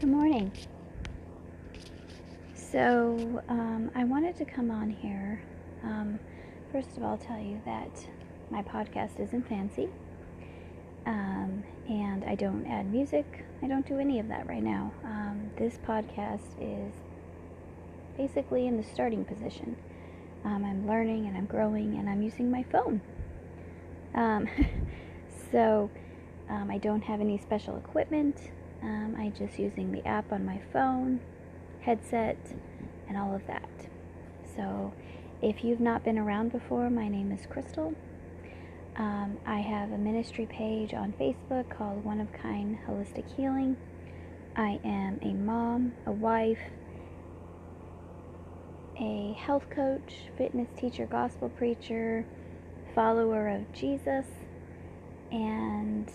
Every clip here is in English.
Good morning. So, um, I wanted to come on here. Um, first of all, tell you that my podcast isn't fancy. Um, and I don't add music. I don't do any of that right now. Um, this podcast is basically in the starting position. Um, I'm learning and I'm growing and I'm using my phone. Um, so, I don't have any special equipment. Um, I'm just using the app on my phone, headset, and all of that. So, if you've not been around before, my name is Crystal. Um, I have a ministry page on Facebook called One of Kind Holistic Healing. I am a mom, a wife, a health coach, fitness teacher, gospel preacher, follower of Jesus, and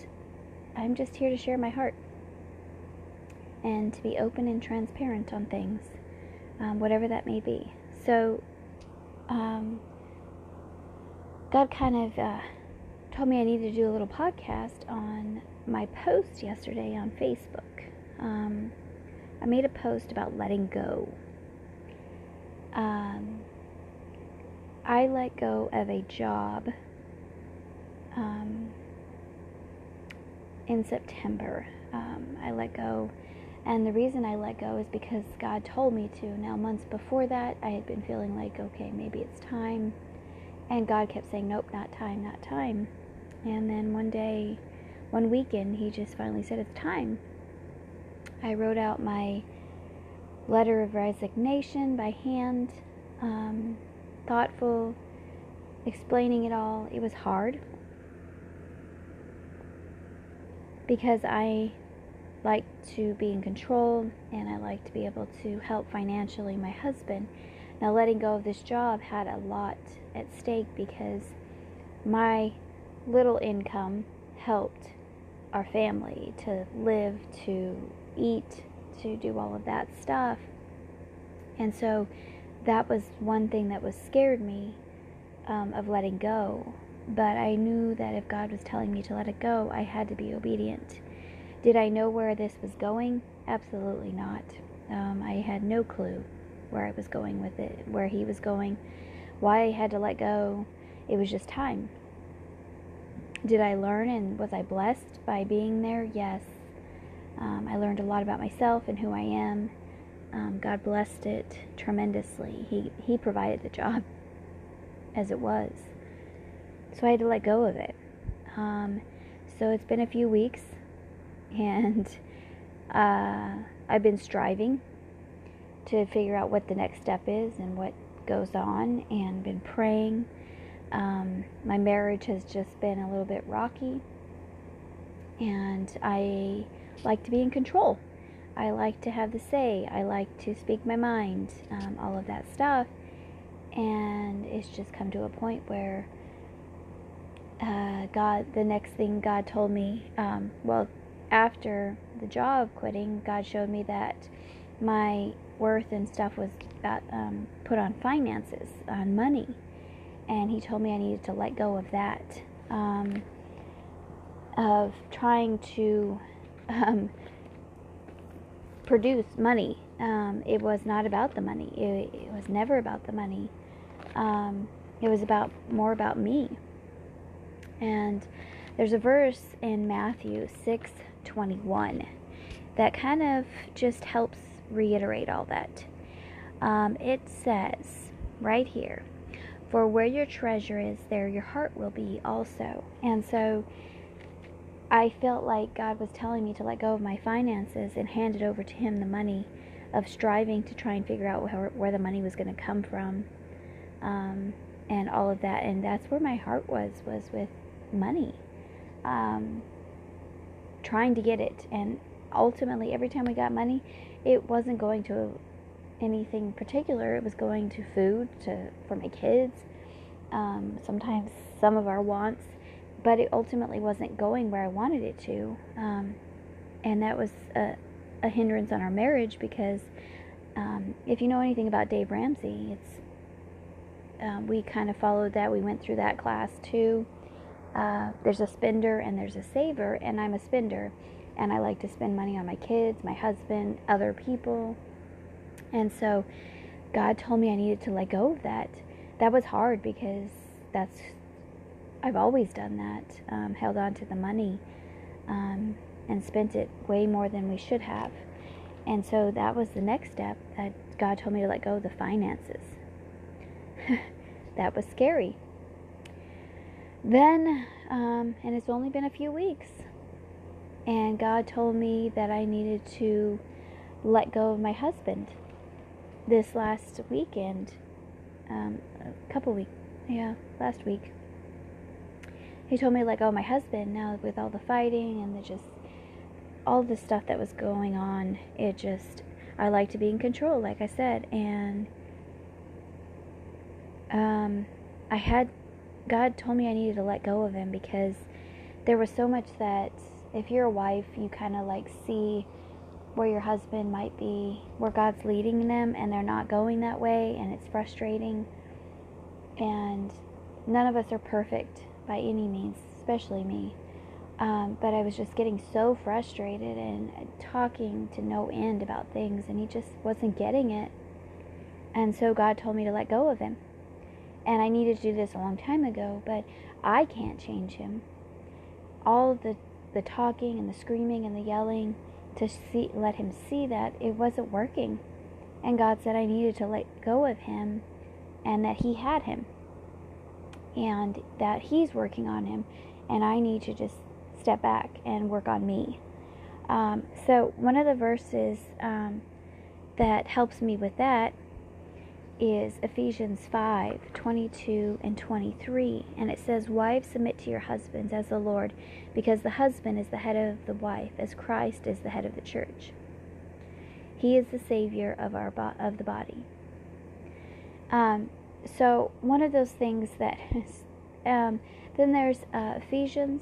I'm just here to share my heart and to be open and transparent on things, um, whatever that may be. So, um, God kind of uh, told me I needed to do a little podcast on my post yesterday on Facebook. Um, I made a post about letting go. Um, I let go of a job um, in September. Um, I let go and the reason I let go is because God told me to. Now, months before that, I had been feeling like, okay, maybe it's time. And God kept saying, nope, not time, not time. And then one day, one weekend, He just finally said, it's time. I wrote out my letter of resignation by hand, um, thoughtful, explaining it all. It was hard because I like to be in control and I like to be able to help financially my husband. Now, letting go of this job had a lot at stake because my little income helped our family to live, to eat, to do all of that stuff. And so that was one thing that was scared me um, of letting go. But I knew that if God was telling me to let it go, I had to be obedient. Did I know where this was going? Absolutely not. Um, I had no clue where I was going with it, where he was going, why I had to let go. It was just time. Did I learn and was I blessed by being there? Yes. Um, I learned a lot about myself and who I am. Um, God blessed it tremendously. He He provided the job as it was, so I had to let go of it. Um, so it's been a few weeks and uh, I've been striving to figure out what the next step is and what goes on, and been praying. Um, my marriage has just been a little bit rocky, and I like to be in control. I like to have the say. I like to speak my mind, um, all of that stuff. And it's just come to a point where uh, God, the next thing God told me, um, well, after the job quitting, God showed me that my worth and stuff was about, um, put on finances, on money. And He told me I needed to let go of that, um, of trying to um, produce money. Um, it was not about the money, it, it, was never about the money. Um, it was about more about me. And there's a verse in Matthew 6 21 that kind of just helps reiterate all that. Um, it says right here, For where your treasure is, there your heart will be also. And so I felt like God was telling me to let go of my finances and hand it over to Him the money of striving to try and figure out where, where the money was going to come from um, and all of that. And that's where my heart was, was with money. Um, trying to get it. And ultimately, every time we got money, it wasn't going to anything particular. It was going to food, to for my kids, um, sometimes some of our wants, but it ultimately wasn't going where I wanted it to. Um, and that was a, a, hindrance on our marriage because um, if you know anything about Dave Ramsey, it's um, we kind of followed that. We went through that class too. Uh, there's a spender and there's a saver, and I'm a spender. and I like to spend money on my kids, my husband, other people. And so God told me I needed to let go of that. That was hard because that's, I've always done that, um, held on to the money um, and spent it way more than we should have. And so that was the next step that God told me to let go of the finances. that was scary. Then, um, and it's only been a few weeks, and God told me that I needed to let go of my husband this last weekend, um, a couple weeks, yeah, last week. He told me to let go of my husband. Now, with all the fighting and the just all the stuff that was going on, it just I like to be in control, like I said, and um, I had God told me I needed to let go of him because there was so much that if you're a wife, you kind of like see where your husband might be, where God's leading them, and they're not going that way, and it's frustrating. And none of us are perfect by any means, especially me. Um, but I was just getting so frustrated and talking to no end about things, and he just wasn't getting it. And so God told me to let go of him. And I needed to do this a long time ago, but I can't change him. All the, the talking and the screaming and the yelling to see, let him see that it wasn't working. And God said I needed to let go of him and that he had him and that he's working on him and I need to just step back and work on me. Um, so, one of the verses um, that helps me with that is Ephesians 5 22 and 23. And it says, Wives, submit to your husbands as the Lord, because the husband is the head of the wife, as Christ is the head of the church. He is the Savior of, our bo- of the body. Um, so, one of those things that. um, then there's uh, Ephesians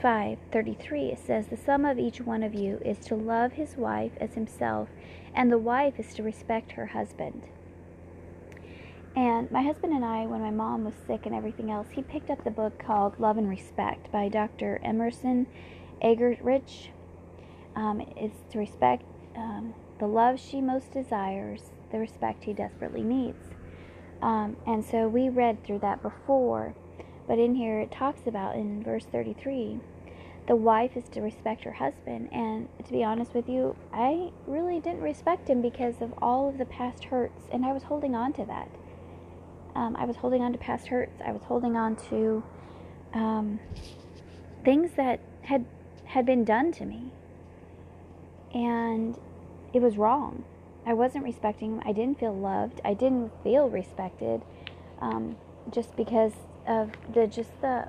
5:33 it says the sum of each one of you is to love his wife as himself and the wife is to respect her husband. And my husband and I when my mom was sick and everything else, he picked up the book called Love and Respect by Dr. Emerson Eggerichs. Um, it's to respect um, the love she most desires, the respect he desperately needs. Um, and so we read through that before but in here it talks about in verse 33 the wife is to respect her husband. And to be honest with you, I really didn't respect him because of all of the past hurts. And I was holding on to that. Um, I was holding on to past hurts. I was holding on to um, things that had had been done to me. And it was wrong. I wasn't respecting him. I didn't feel loved. I didn't feel respected um, just because of the just the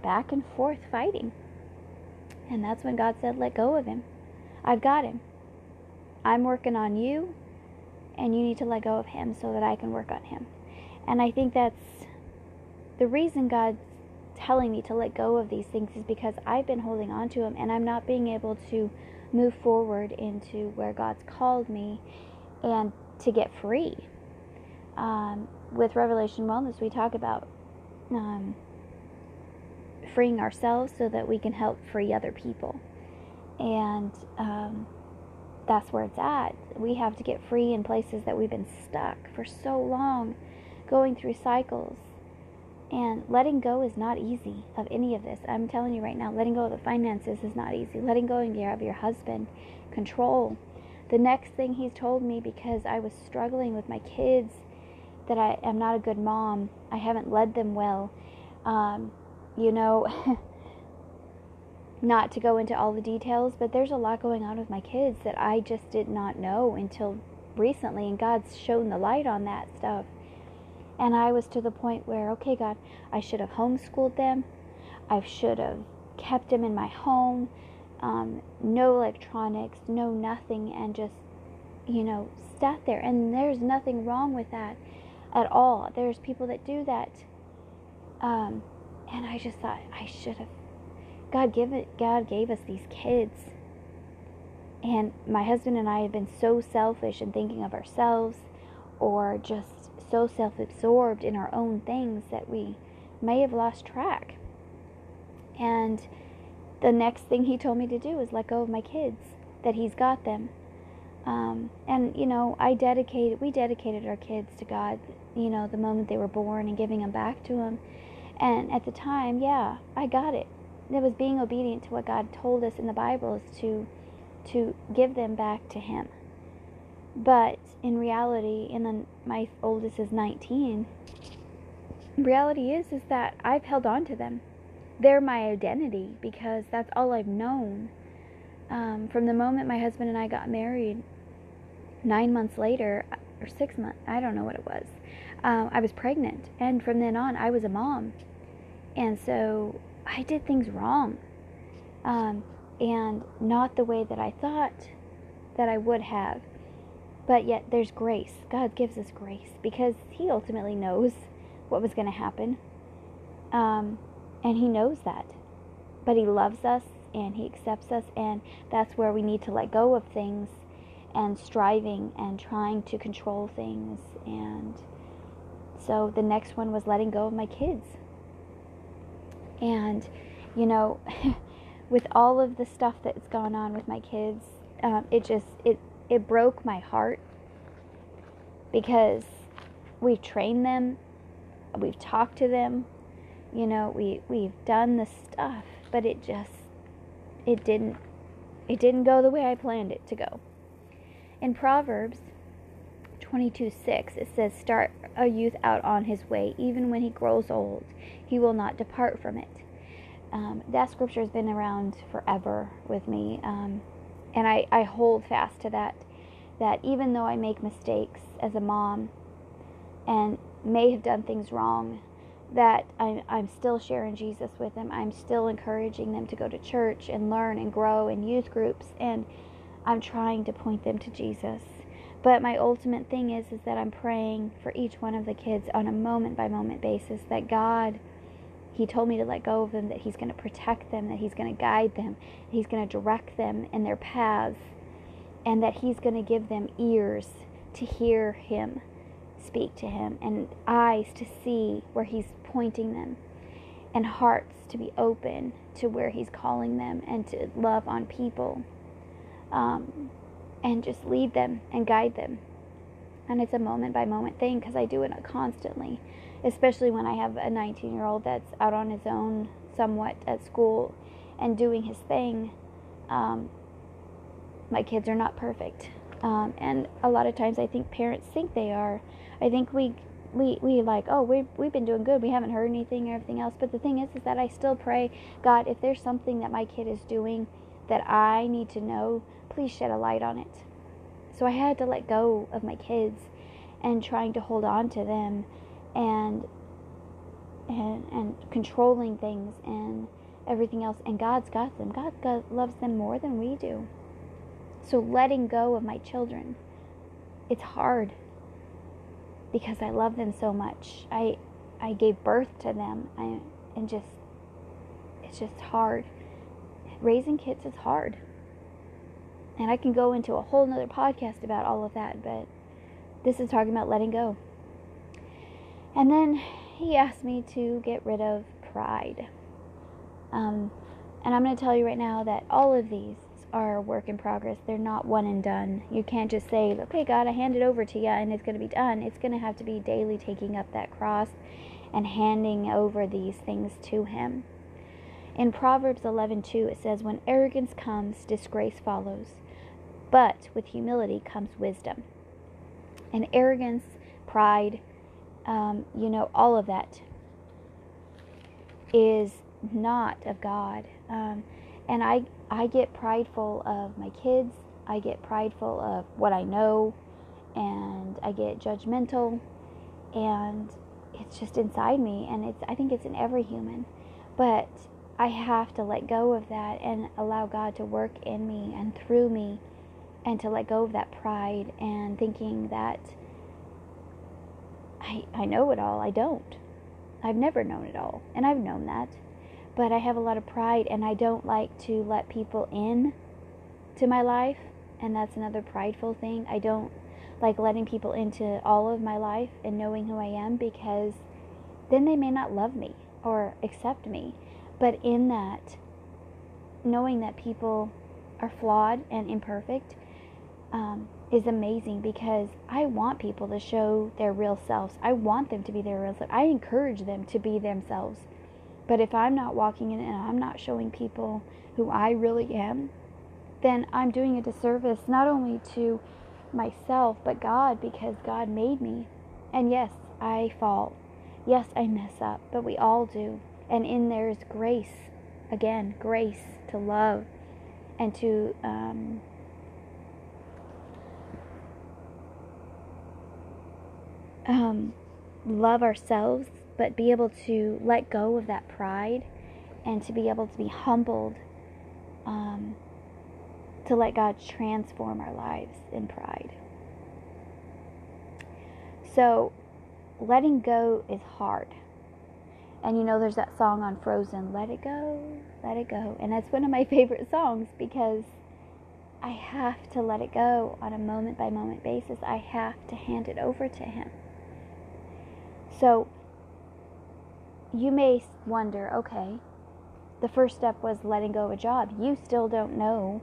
back and forth fighting. And that's when God said, Let go of him. I've got him. I'm working on you, and you need to let go of him so that I can work on him. And I think that's the reason God's telling me to let go of these things is because I've been holding on to them and I'm not being able to move forward into where God's called me and to get free. Um, with Revelation Wellness, we talk about um, freeing ourselves so that we can help free other people. And um, that's where it's at. We have to get free in places that we've been stuck for so long, going through cycles. And letting go is not easy of any of this. I'm telling you right now, letting go of the finances is not easy. Letting go of your husband, control. The next thing he's told me because I was struggling with my kids that I am not a good mom. I haven't led them well. Um, you know, not to go into all the details, but there's a lot going on with my kids that I just did not know until recently, and God's shown the light on that stuff. And I was to the point where, okay, God, I should have homeschooled them. I should have kept them in my home. Um, no electronics, no nothing, and just, you know, sat there. And there's nothing wrong with that at all. There's people that do that. Um, and I just thought I should have. God give it. God gave us these kids. And my husband and I have been so selfish in thinking of ourselves, or just so self-absorbed in our own things that we may have lost track. And the next thing he told me to do is let go of my kids, that he's got them. Um, and you know, I dedicated, we dedicated our kids to God, you know, the moment they were born and giving them back to Him. And at the time, yeah, I got it. It was being obedient to what God told us in the Bible is to, to give them back to Him. But in reality, and then my oldest is 19. Reality is is that I've held on to them. They're my identity because that's all I've known. Um, from the moment my husband and I got married, nine months later, or six months, I don't know what it was, um, I was pregnant. And from then on, I was a mom. And so I did things wrong. Um, and not the way that I thought that I would have. But yet there's grace. God gives us grace because He ultimately knows what was going to happen. Um, and He knows that. But He loves us and He accepts us. And that's where we need to let go of things and striving and trying to control things. And so the next one was letting go of my kids. And, you know, with all of the stuff that's gone on with my kids, um, it just, it, it broke my heart because we've trained them, we've talked to them, you know, we, we've done the stuff, but it just, it didn't, it didn't go the way I planned it to go. In Proverbs 22 6, it says, Start a youth out on his way, even when he grows old, he will not depart from it. Um, that scripture has been around forever with me. Um, and I, I hold fast to that that even though I make mistakes as a mom and may have done things wrong, that I'm, I'm still sharing Jesus with them. I'm still encouraging them to go to church and learn and grow in youth groups, and I'm trying to point them to Jesus. But my ultimate thing is is that I'm praying for each one of the kids on a moment by moment basis that God he told me to let go of them, that He's going to protect them, that He's going to guide them, He's going to direct them in their paths, and that He's going to give them ears to hear Him speak to Him, and eyes to see where He's pointing them, and hearts to be open to where He's calling them, and to love on people, um, and just lead them and guide them. And it's a moment by moment thing because I do it constantly especially when I have a 19 year old that's out on his own somewhat at school and doing his thing. Um, my kids are not perfect. Um, and a lot of times I think parents think they are. I think we we, we like, oh, we, we've been doing good. We haven't heard anything or everything else. But the thing is, is that I still pray, God, if there's something that my kid is doing that I need to know, please shed a light on it. So I had to let go of my kids and trying to hold on to them and and and controlling things and everything else and God's got them. God, loves them more than we do. So letting go of my children it's hard because I love them so much. I I gave birth to them I, and just it's just hard. Raising kids is hard. And I can go into a whole nother podcast about all of that, but this is talking about letting go. And then he asked me to get rid of pride. Um, and I'm going to tell you right now that all of these are work in progress. They're not one and done. You can't just say, okay, God, I hand it over to you and it's going to be done. It's going to have to be daily taking up that cross and handing over these things to Him. In Proverbs 11:2 it says when arrogance comes disgrace follows but with humility comes wisdom. And arrogance, pride, um, you know, all of that is not of God. Um, and I, I get prideful of my kids. I get prideful of what I know, and I get judgmental, and it's just inside me. And it's, I think it's in every human, but I have to let go of that and allow God to work in me and through me, and to let go of that pride and thinking that I, I know it all. I don't. I've never known it all. And I've known that. But I have a lot of pride and I don't like to let people in to my life. And that's another prideful thing. I don't like letting people into all of my life and knowing who I am because then they may not love me or accept me. But in that, knowing that people are flawed and imperfect um, is amazing because I want people to show their real selves. I want them to be their real self. I encourage them to be themselves. But if I'm not walking in and I'm not showing people who I really am, then I'm doing a disservice not only to myself but God because God made me. And yes, I fall. Yes, I mess up, but we all do. And in there is grace. Again, grace to love and to um, um, love ourselves, but be able to let go of that pride and to be able to be humbled, um, to let God transform our lives in pride. So, letting go is hard. And you know, there's that song on Frozen, Let It Go, Let It Go. And that's one of my favorite songs because I have to let it go on a moment by moment basis. I have to hand it over to Him. So you may wonder okay, the first step was letting go of a job. You still don't know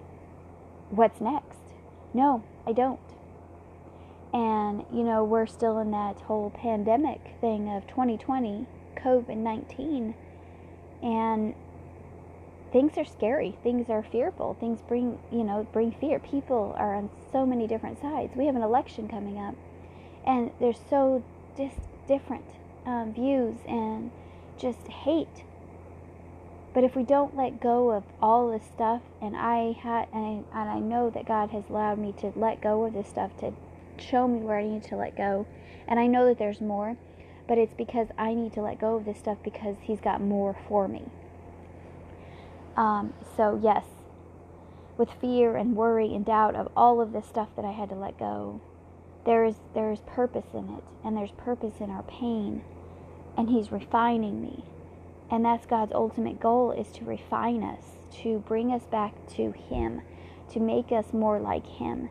what's next. No, I don't. And, you know, we're still in that whole pandemic thing of 2020, COVID 19. And things are scary. Things are fearful. Things bring, you know, bring fear. People are on so many different sides. We have an election coming up. And there's so just different um, views and just hate. But if we don't let go of all this stuff, and I and and I know that God has allowed me to let go of this stuff to show me where I need to let go, and I know that there's more, but it's because I need to let go of this stuff because He's got more for me. Um, so yes, with fear and worry and doubt of all of this stuff that I had to let go, there is there is purpose in it, and there's purpose in our pain, and He's refining me, and that's God's ultimate goal is to refine us, to bring us back to Him, to make us more like Him.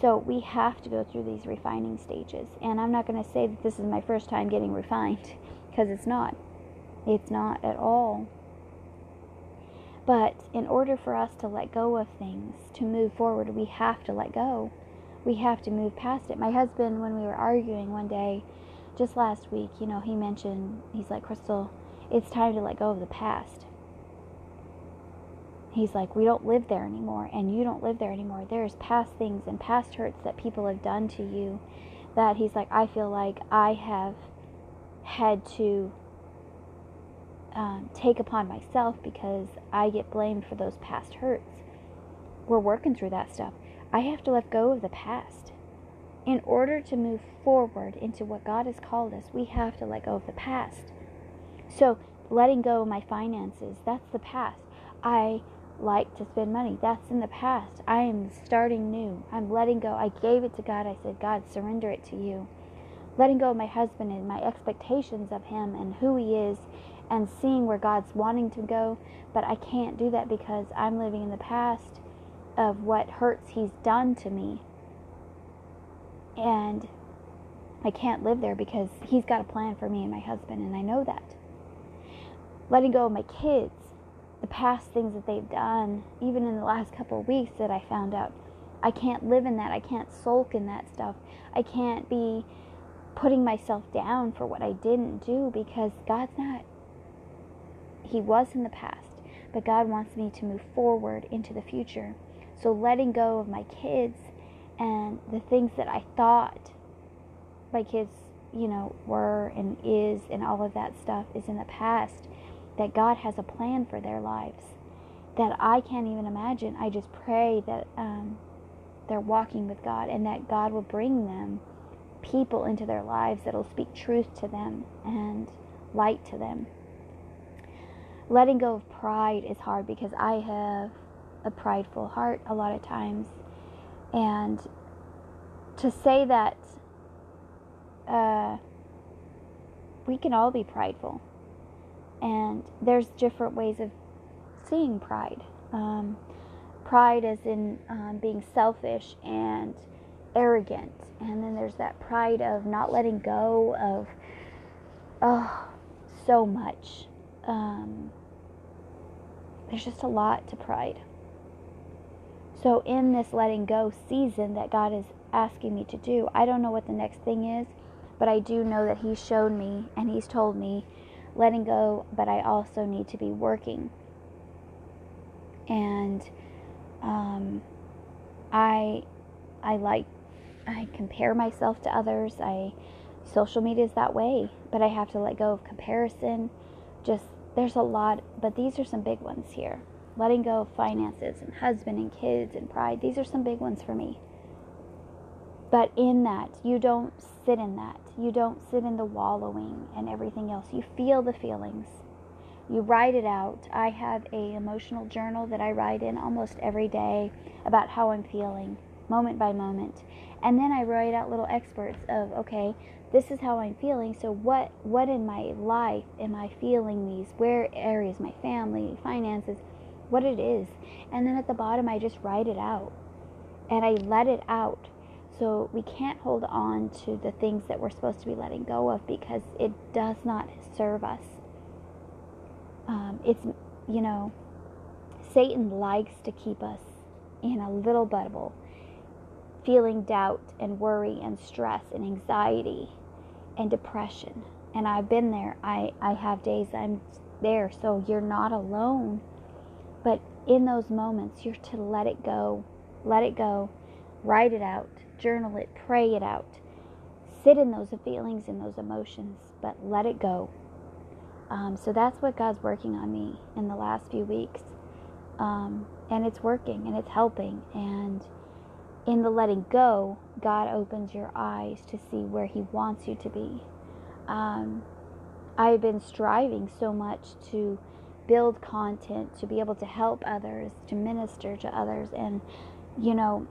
So we have to go through these refining stages, and I'm not going to say that this is my first time getting refined, because it's not. It's not at all. But in order for us to let go of things, to move forward, we have to let go we have to move past it. My husband, when we were arguing one day, just last week, you know, he mentioned, he's like, Crystal, it's time to let go of the past. He's like, we don't live there anymore, and you don't live there anymore. There's past things and past hurts that people have done to you that he's like, I feel like I have had to um, take upon myself because I get blamed for those past hurts. We're working through that stuff. I have to let go of the past. In order to move forward into what God has called us, we have to let go of the past. So, letting go of my finances, that's the past. I like to spend money, that's in the past. I am starting new. I'm letting go. I gave it to God. I said, God, surrender it to you. Letting go of my husband and my expectations of him and who he is and seeing where God's wanting to go, but I can't do that because I'm living in the past of what hurts he's done to me. And I can't live there because he's got a plan for me and my husband, and I know that. Letting go of my kids, the past things that they've done, even in the last couple of weeks that I found out, I can't live in that. I can't sulk in that stuff. I can't be putting myself down for what I didn't do because God's not, He was in the past, but God wants me to move forward into the future. So letting go of my kids and the things that I thought my kids, you know, were and is and all of that stuff is in the past. That God has a plan for their lives that I can't even imagine. I just pray that um, they're walking with God and that God will bring them people into their lives that'll speak truth to them and light to them. Letting go of pride is hard because I have a prideful heart a lot of times. And to say that uh, we can all be prideful, and there's different ways of seeing pride. Um, pride is in um, being selfish and arrogant, and then there's that pride of not letting go of oh so much. Um, there's just a lot to pride. So, in this letting go season that God is asking me to do, I don't know what the next thing is, but I do know that He's shown me and He's told me letting go, but I also need to be working. And um, I, I like, I compare myself to others. I, social media is that way, but I have to let go of comparison. Just there's a lot, but these are some big ones here. Letting go of finances and husband and kids and pride. These are some big ones for me. But in that, you don't sit in that. You don't sit in the wallowing and everything else. You feel the feelings. You write it out. I have a emotional journal that I write in almost every day about how I'm feeling, moment by moment. And then I write out little experts of, okay, this is how I'm feeling. So what what in my life am I feeling these? Where areas my family, finances, what it is. And then at the bottom I just write it out. And I let it out. So we can't hold on to the things that we're supposed to be letting go of because it does not serve us. Um, it's you know, Satan likes to keep us in a little bubble feeling doubt and worry and stress and anxiety and depression. And I've been there. I, I have days I'm there. So you're not alone. But in those moments, you're to let it go. Let it go. Write it out. Journal it. Pray it out. Sit in those feelings and those emotions, but let it go. Um, so that's what God's working on me in the last few weeks. Um, and it's working and it's helping. And in the letting go, God opens your eyes to see where He wants you to be. Um, I've been striving so much to build content, to be able to help others, to minister to others. And, you know,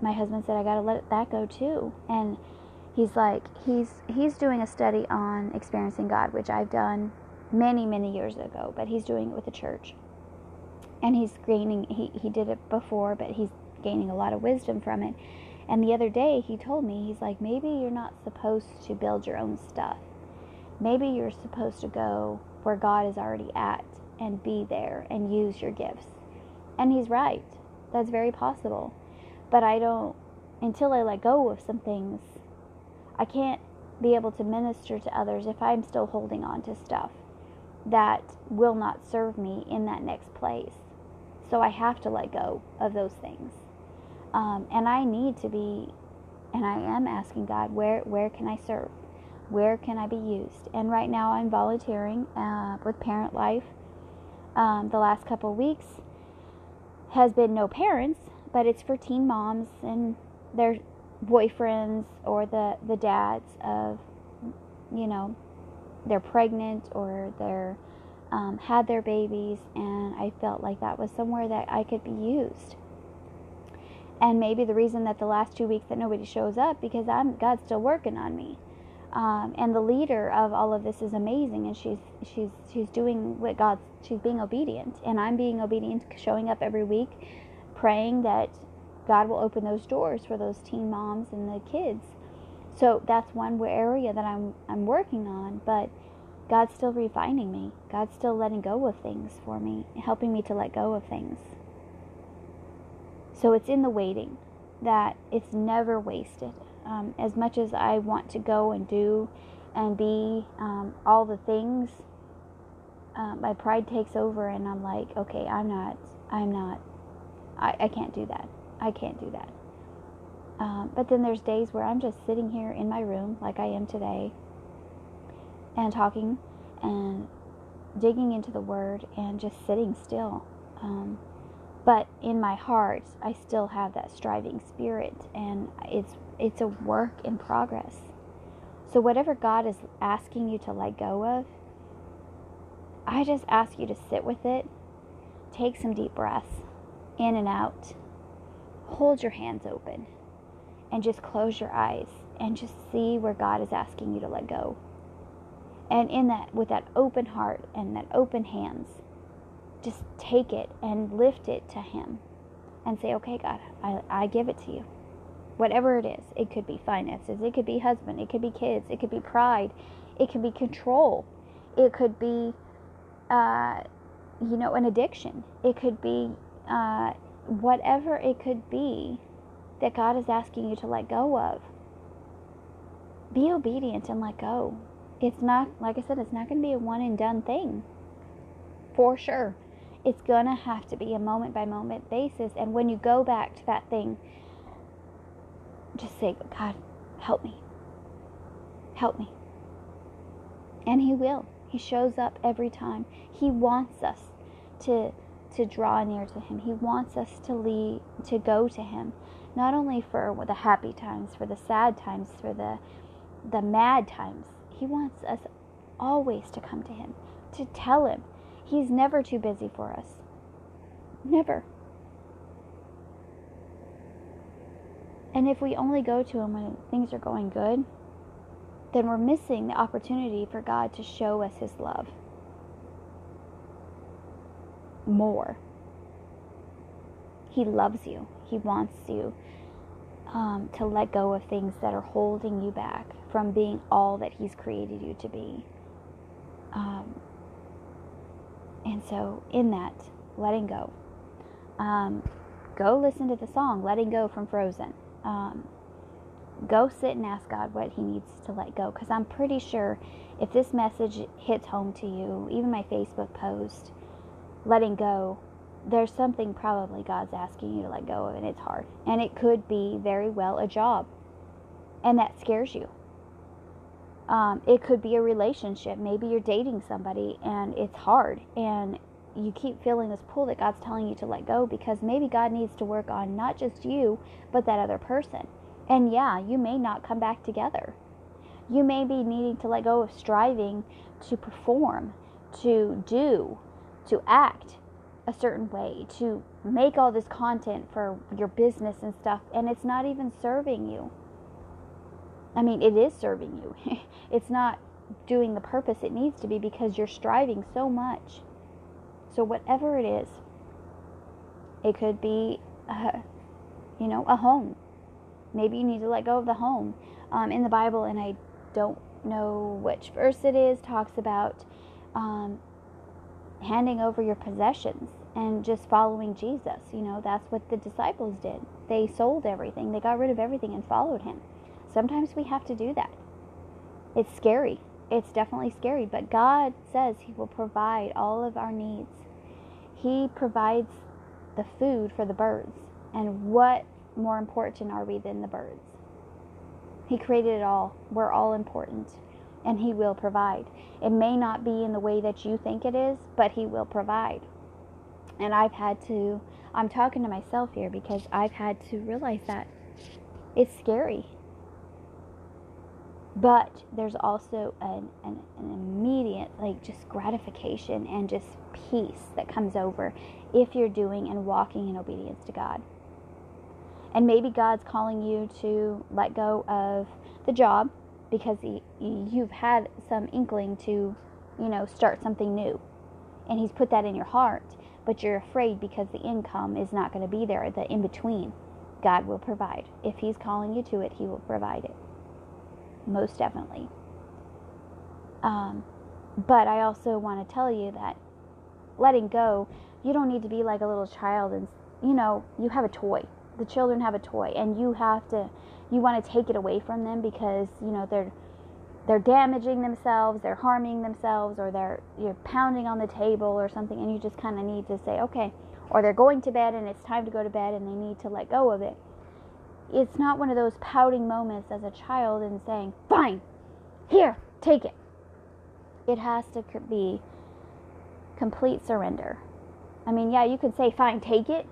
my husband said, I got to let that go too. And he's like, he's, he's doing a study on experiencing God, which I've done many, many years ago, but he's doing it with the church. And he's gaining, he, he did it before, but he's gaining a lot of wisdom from it. And the other day he told me, he's like, maybe you're not supposed to build your own stuff. Maybe you're supposed to go where God is already at and be there and use your gifts. And he's right. That's very possible. But I don't, until I let go of some things, I can't be able to minister to others if I'm still holding on to stuff that will not serve me in that next place. So I have to let go of those things. Um, and I need to be, and I am asking God, where, where can I serve? Where can I be used? And right now I'm volunteering uh, with Parent Life. Um, the last couple weeks has been no parents, but it's for teen moms and their boyfriends or the, the dads of, you know, they're pregnant or they're um, had their babies, and I felt like that was somewhere that I could be used and maybe the reason that the last two weeks that nobody shows up because I'm God's still working on me. Um, and the leader of all of this is amazing, and she's she's she's doing what God's she's being obedient, and I'm being obedient, showing up every week, praying that God will open those doors for those teen moms and the kids. So that's one area that I'm I'm working on, but God's still refining me. God's still letting go of things for me, helping me to let go of things. So it's in the waiting that it's never wasted. Um, as much as I want to go and do and be um, all the things, uh, my pride takes over, and I'm like, okay, I'm not, I'm not, I, I can't do that. I can't do that. Um, but then there's days where I'm just sitting here in my room, like I am today, and talking and digging into the Word and just sitting still. Um, but in my heart i still have that striving spirit and it's it's a work in progress. So whatever god is asking you to let go of i just ask you to sit with it. Take some deep breaths in and out. Hold your hands open and just close your eyes and just see where god is asking you to let go. And in that with that open heart and that open hands just take it and lift it to Him and say, okay, God, I, I give it to you. Whatever it is, it could be finances, it could be husband, it could be kids, it could be pride, it could be control, it could be uh, you know, an addiction. It could be uh, whatever it could be that God is asking you to let go of. Be obedient and let go. It's not, like I said, it's not going to be a one and done thing. For sure. It's going to have to be a moment by moment basis. And when you go back to that thing, just say, God, help me. Help me. And He will. He shows up every time. He wants us to to draw near to him. He wants us to lead to go to him, not only for the happy times, for the sad times, for the the mad times. He wants us always to come to him, to tell him. He's never too busy for us. Never. And if we only go to him when things are going good, then we're missing the opportunity for God to show us his love more. He loves you. He wants you um, to let go of things that are holding you back from being all that He's created you to be. Um, and so, in that, letting go. Um, go listen to the song Letting Go from Frozen. Um, go sit and ask God what He needs to let go. Because I'm pretty sure if this message hits home to you, even my Facebook post, letting go, there's something probably God's asking you to let go of, and it's hard. And it could be very well a job, and that scares you. Um, it could be a relationship. Maybe you're dating somebody and it's hard, and you keep feeling this pull that God's telling you to let go because maybe God needs to work on not just you, but that other person. And yeah, you may not come back together. You may be needing to let go of striving to perform, to do, to act a certain way, to make all this content for your business and stuff, and it's not even serving you. I mean, it is serving you. it's not doing the purpose it needs to be because you're striving so much. So, whatever it is, it could be, uh, you know, a home. Maybe you need to let go of the home. Um, in the Bible, and I don't know which verse it is, talks about um, handing over your possessions and just following Jesus. You know, that's what the disciples did. They sold everything, they got rid of everything and followed him. Sometimes we have to do that. It's scary. It's definitely scary, but God says He will provide all of our needs. He provides the food for the birds. And what more important are we than the birds? He created it all. We're all important and He will provide. It may not be in the way that you think it is, but He will provide. And I've had to, I'm talking to myself here because I've had to realize that it's scary. But there's also an, an, an immediate, like, just gratification and just peace that comes over if you're doing and walking in obedience to God. And maybe God's calling you to let go of the job because you've had some inkling to, you know, start something new. And He's put that in your heart, but you're afraid because the income is not going to be there, the in between. God will provide. If He's calling you to it, He will provide it. Most definitely. Um, but I also want to tell you that letting go, you don't need to be like a little child and, you know, you have a toy. The children have a toy, and you have to you want to take it away from them because you know they're they're damaging themselves, they're harming themselves, or they're you're pounding on the table or something, and you just kind of need to say, okay, or they're going to bed and it's time to go to bed and they need to let go of it. It's not one of those pouting moments as a child and saying, fine, here, take it. It has to be complete surrender. I mean, yeah, you could say, fine, take it,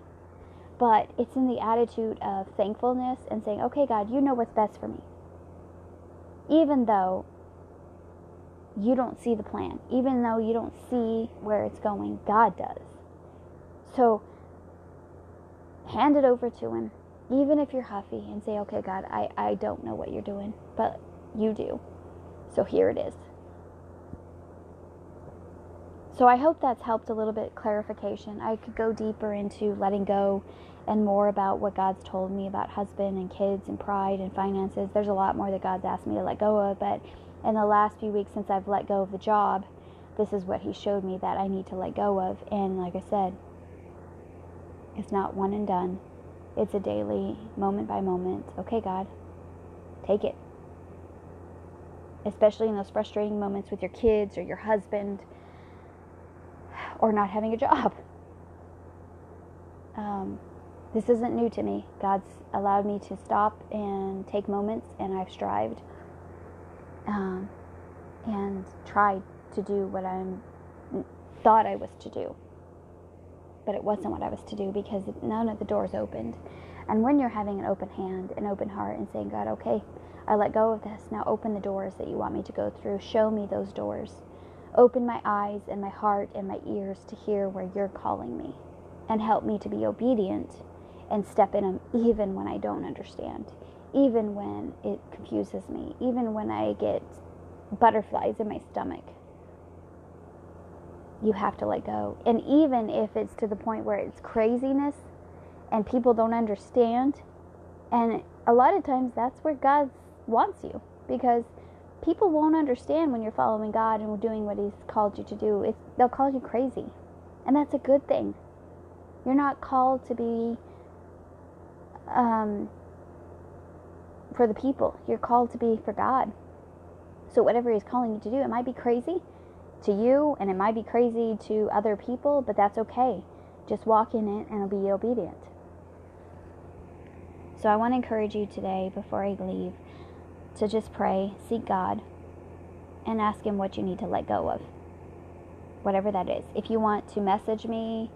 but it's in the attitude of thankfulness and saying, okay, God, you know what's best for me. Even though you don't see the plan, even though you don't see where it's going, God does. So hand it over to Him, even if you're huffy, and say, okay, God, I, I don't know what you're doing, but you do. So here it is. So I hope that's helped a little bit clarification. I could go deeper into letting go and more about what God's told me about husband and kids and pride and finances. There's a lot more that God's asked me to let go of, but in the last few weeks since I've let go of the job this is what He showed me that I need to let go of. And like I said, it's not one and done, it's a daily, moment by moment. Okay, God, take it. Especially in those frustrating moments with your kids or your husband or not having a job. Um, this isn't new to me. God's allowed me to stop and take moments, and I've strived um, and tried to do what I thought I was to do. But it wasn't what I was to do because none of the doors opened. And when you're having an open hand, an open heart, and saying, God, okay, I let go of this. Now open the doors that you want me to go through. Show me those doors. Open my eyes and my heart and my ears to hear where you're calling me. And help me to be obedient and step in them even when I don't understand, even when it confuses me, even when I get butterflies in my stomach. You have to let go. And even if it's to the point where it's craziness and people don't understand, and a lot of times that's where God wants you because people won't understand when you're following God and doing what He's called you to do. It's, they'll call you crazy. And that's a good thing. You're not called to be um, for the people. You're called to be for God. So whatever He's calling you to do, it might be crazy to you and it might be crazy to other people, but that's okay. Just walk in it and be obedient. So I want to encourage you today before I leave to just pray, seek God, and ask Him what you need to let go of. Whatever that is. If you want to message me,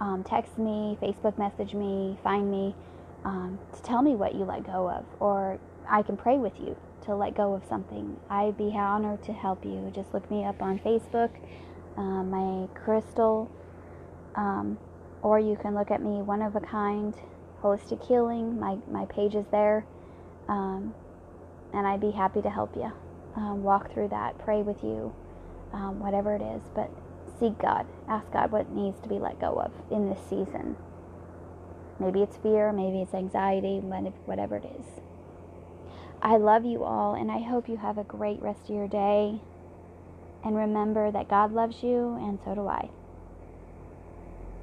um, text me, Facebook message me, find me, um, to tell me what you let go of, or I can pray with you to let go of something. I'd be honored to help you. Just look me up on Facebook, um, my Crystal, um, or you can look at me, One of a Kind, Holistic Healing. My, my page is there, um, and I'd be happy to help you um, walk through that, pray with you, um, whatever it is. But seek God, ask God what needs to be let go of in this season. Maybe it's fear, maybe it's anxiety, whatever it is. I love you all, and I hope you have a great rest of your day. And remember that God loves you, and so do I.